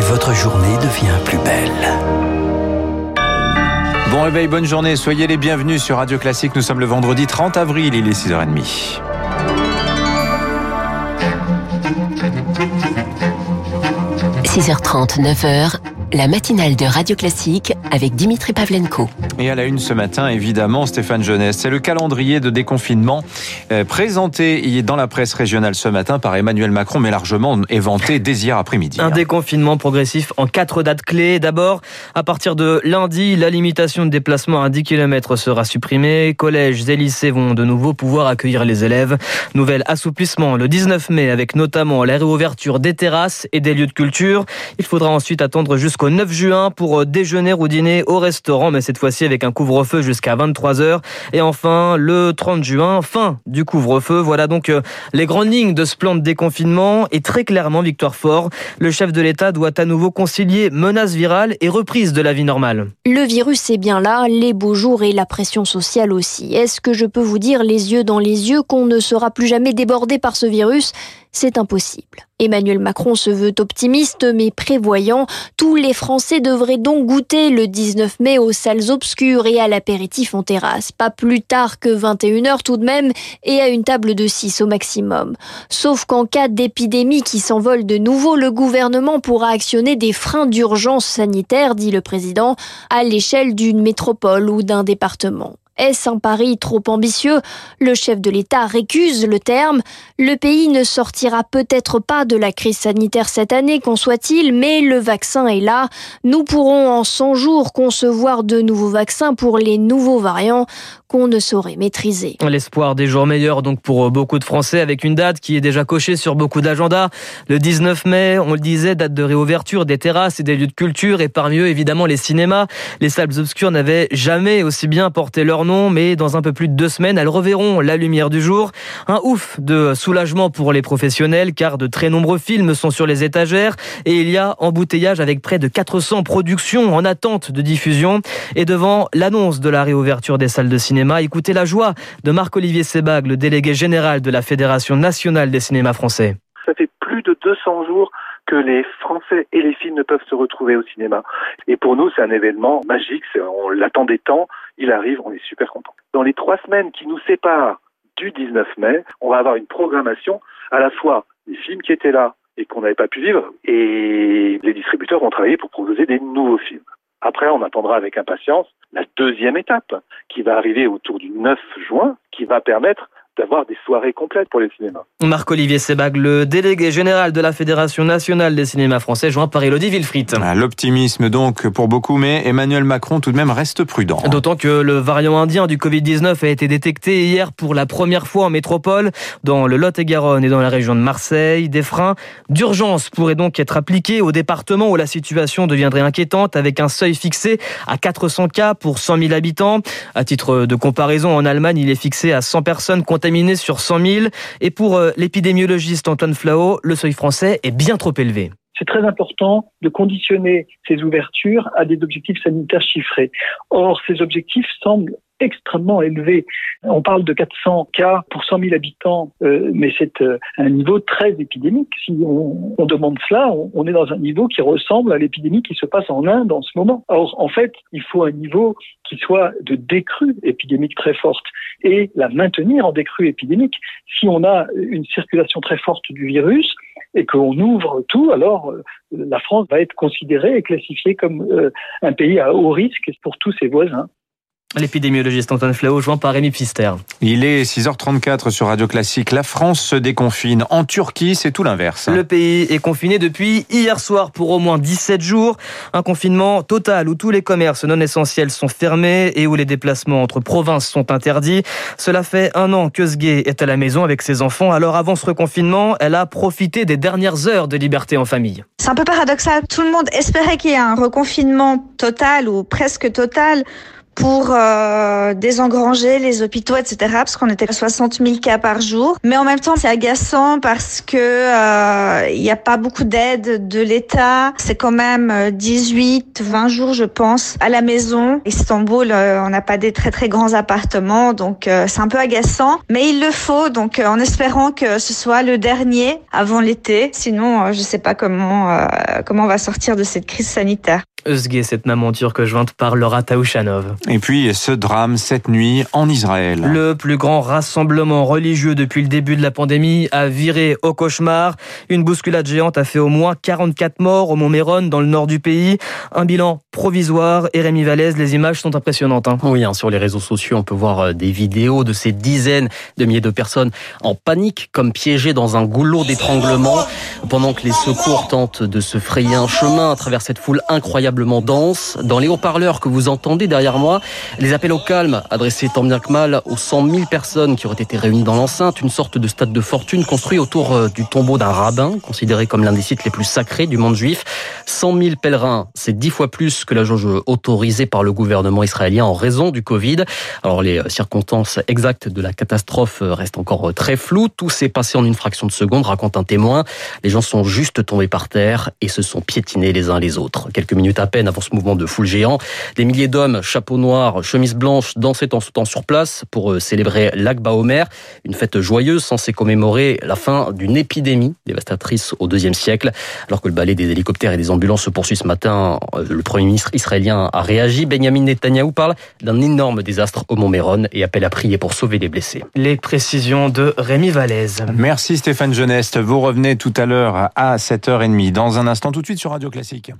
et votre journée devient plus belle. Bon réveil, bonne journée, soyez les bienvenus sur Radio Classique. Nous sommes le vendredi 30 avril, il est 6h30. 6h30, 9h, la matinale de Radio Classique avec Dimitri Pavlenko. Et à la une ce matin, évidemment, Stéphane Jeunesse. C'est le calendrier de déconfinement euh, présenté dans la presse régionale ce matin par Emmanuel Macron, mais largement éventé dès hier après-midi. Un déconfinement progressif en quatre dates clés. D'abord, à partir de lundi, la limitation de déplacement à 10 km sera supprimée. Collèges et lycées vont de nouveau pouvoir accueillir les élèves. Nouvel assouplissement le 19 mai avec notamment la réouverture des terrasses et des lieux de culture. Il faudra ensuite attendre jusqu'au au 9 juin pour euh, déjeuner ou dîner au restaurant, mais cette fois-ci avec un couvre-feu jusqu'à 23h. Et enfin, le 30 juin, fin du couvre-feu. Voilà donc euh, les grandes lignes de ce plan de déconfinement. Et très clairement, Victoire Fort, le chef de l'État doit à nouveau concilier menace virale et reprise de la vie normale. Le virus est bien là, les beaux jours et la pression sociale aussi. Est-ce que je peux vous dire les yeux dans les yeux qu'on ne sera plus jamais débordé par ce virus? C'est impossible. Emmanuel Macron se veut optimiste mais prévoyant. Tous les Français devraient donc goûter le 19 mai aux salles obscures et à l'apéritif en terrasse. Pas plus tard que 21h tout de même et à une table de 6 au maximum. Sauf qu'en cas d'épidémie qui s'envole de nouveau, le gouvernement pourra actionner des freins d'urgence sanitaire, dit le président, à l'échelle d'une métropole ou d'un département. Est-ce un pari trop ambitieux Le chef de l'État récuse le terme. Le pays ne sortira peut-être pas de la crise sanitaire cette année, qu'on soit-il, mais le vaccin est là. Nous pourrons en 100 jours concevoir de nouveaux vaccins pour les nouveaux variants qu'on ne saurait maîtriser. L'espoir des jours meilleurs donc pour beaucoup de Français avec une date qui est déjà cochée sur beaucoup d'agendas. Le 19 mai, on le disait, date de réouverture des terrasses et des lieux de culture et parmi eux évidemment les cinémas. Les salles obscures n'avaient jamais aussi bien porté leur nom mais dans un peu plus de deux semaines, elles reverront la lumière du jour. Un ouf de soulagement pour les professionnels car de très nombreux films sont sur les étagères et il y a embouteillage avec près de 400 productions en attente de diffusion et devant l'annonce de la réouverture des salles de cinéma Écoutez la joie de Marc-Olivier Sebag, le délégué général de la Fédération nationale des cinémas français. Ça fait plus de 200 jours que les Français et les films ne peuvent se retrouver au cinéma. Et pour nous, c'est un événement magique. On l'attendait tant. Il arrive. On est super contents. Dans les trois semaines qui nous séparent du 19 mai, on va avoir une programmation à la fois des films qui étaient là et qu'on n'avait pas pu vivre, et les distributeurs vont travailler pour proposer des nouveaux films. Après, on attendra avec impatience la deuxième étape qui va arriver autour du 9 juin, qui va permettre d'avoir des soirées complètes pour les cinémas. Marc-Olivier Sebag, le délégué général de la Fédération nationale des cinémas français, joint par Elodie Wilfried. Ah, l'optimisme donc pour beaucoup, mais Emmanuel Macron tout de même reste prudent. D'autant que le variant indien du Covid-19 a été détecté hier pour la première fois en métropole, dans le Lot-et-Garonne et dans la région de Marseille. Des freins d'urgence pourraient donc être appliqués au département où la situation deviendrait inquiétante, avec un seuil fixé à 400 cas pour 100 000 habitants. À titre de comparaison, en Allemagne, il est fixé à 100 personnes contaminées sur 100 000. Et pour euh, l'épidémiologiste Antoine Flao, le seuil français est bien trop élevé c'est très important de conditionner ces ouvertures à des objectifs sanitaires chiffrés. Or, ces objectifs semblent extrêmement élevé. On parle de 400 cas pour 100 000 habitants, euh, mais c'est euh, un niveau très épidémique. Si on, on demande cela, on, on, est dans un niveau qui ressemble à l'épidémie qui se passe en Inde en ce moment. Or, en fait, il faut un niveau qui soit de décrue épidémique très forte et la maintenir en décrue épidémique. Si on a une circulation très forte du virus, et qu'on ouvre tout, alors euh, la France va être considérée et classifiée comme un pays à haut risque pour tous ses voisins. L'épidémiologiste Antoine Flao, joint par Rémi Pfister. Il est 6h34 sur Radio Classique. La France se déconfine. En Turquie, c'est tout l'inverse. Le pays est confiné depuis hier soir pour au moins 17 jours. Un confinement total où tous les commerces non essentiels sont fermés et où les déplacements entre provinces sont interdits. Cela fait un an que Sgé est à la maison avec ses enfants. Alors avant ce reconfinement, elle a profité des dernières heures de liberté en famille. C'est un peu paradoxal. Tout le monde espérait qu'il y ait un reconfinement total ou presque total pour euh, désengranger les hôpitaux, etc. Parce qu'on était à 60 000 cas par jour. Mais en même temps, c'est agaçant parce que euh, il n'y a pas beaucoup d'aide de l'État. C'est quand même 18, 20 jours, je pense, à la maison. Istanbul, on n'a pas des très très grands appartements, donc c'est un peu agaçant. Mais il le faut, donc en espérant que ce soit le dernier avant l'été. Sinon, je ne sais pas comment comment on va sortir de cette crise sanitaire. Eusgué, cette maman turque jointe par Laura Taouchanov. Et puis ce drame cette nuit en Israël. Le plus grand rassemblement religieux depuis le début de la pandémie a viré au cauchemar. Une bousculade géante a fait au moins 44 morts au Mont Méron dans le nord du pays. Un bilan provisoire. Et Rémi Vallès, les images sont impressionnantes. Hein. Oui, hein, sur les réseaux sociaux, on peut voir euh, des vidéos de ces dizaines de milliers de personnes en panique, comme piégées dans un goulot d'étranglement, pendant que les secours tentent de se frayer un chemin à travers cette foule Dans les haut-parleurs que vous entendez derrière moi, les appels au calme adressés tant bien que mal aux 100 000 personnes qui auraient été réunies dans l'enceinte, une sorte de stade de fortune construit autour euh, du tombeau d'un rabbin, considéré comme l'un des sites les plus sacrés du monde juif. 100 000 pèlerins, c'est dix fois plus que la jauge autorisée par le gouvernement israélien en raison du Covid. Alors les circonstances exactes de la catastrophe restent encore très floues. Tout s'est passé en une fraction de seconde, raconte un témoin. Les gens sont juste tombés par terre et se sont piétinés les uns les autres. Quelques minutes à peine avant ce mouvement de foule géant, des milliers d'hommes, chapeaux noirs, chemises blanches, dansaient en temps sur place pour euh, célébrer l'Akba Omer, une fête joyeuse censée commémorer la fin d'une épidémie dévastatrice au deuxième siècle. Alors que le balai des hélicoptères et des ambulances se poursuit ce matin, euh, le Premier ministre israélien a réagi. Benjamin Netanyahu parle d'un énorme désastre au Mont Méron et appelle à prier pour sauver les blessés. Les précisions de Rémi Vallès. Merci Stéphane Geneste. Vous revenez tout à l'heure à 7h30. Dans un instant, tout de suite sur Radio Classique.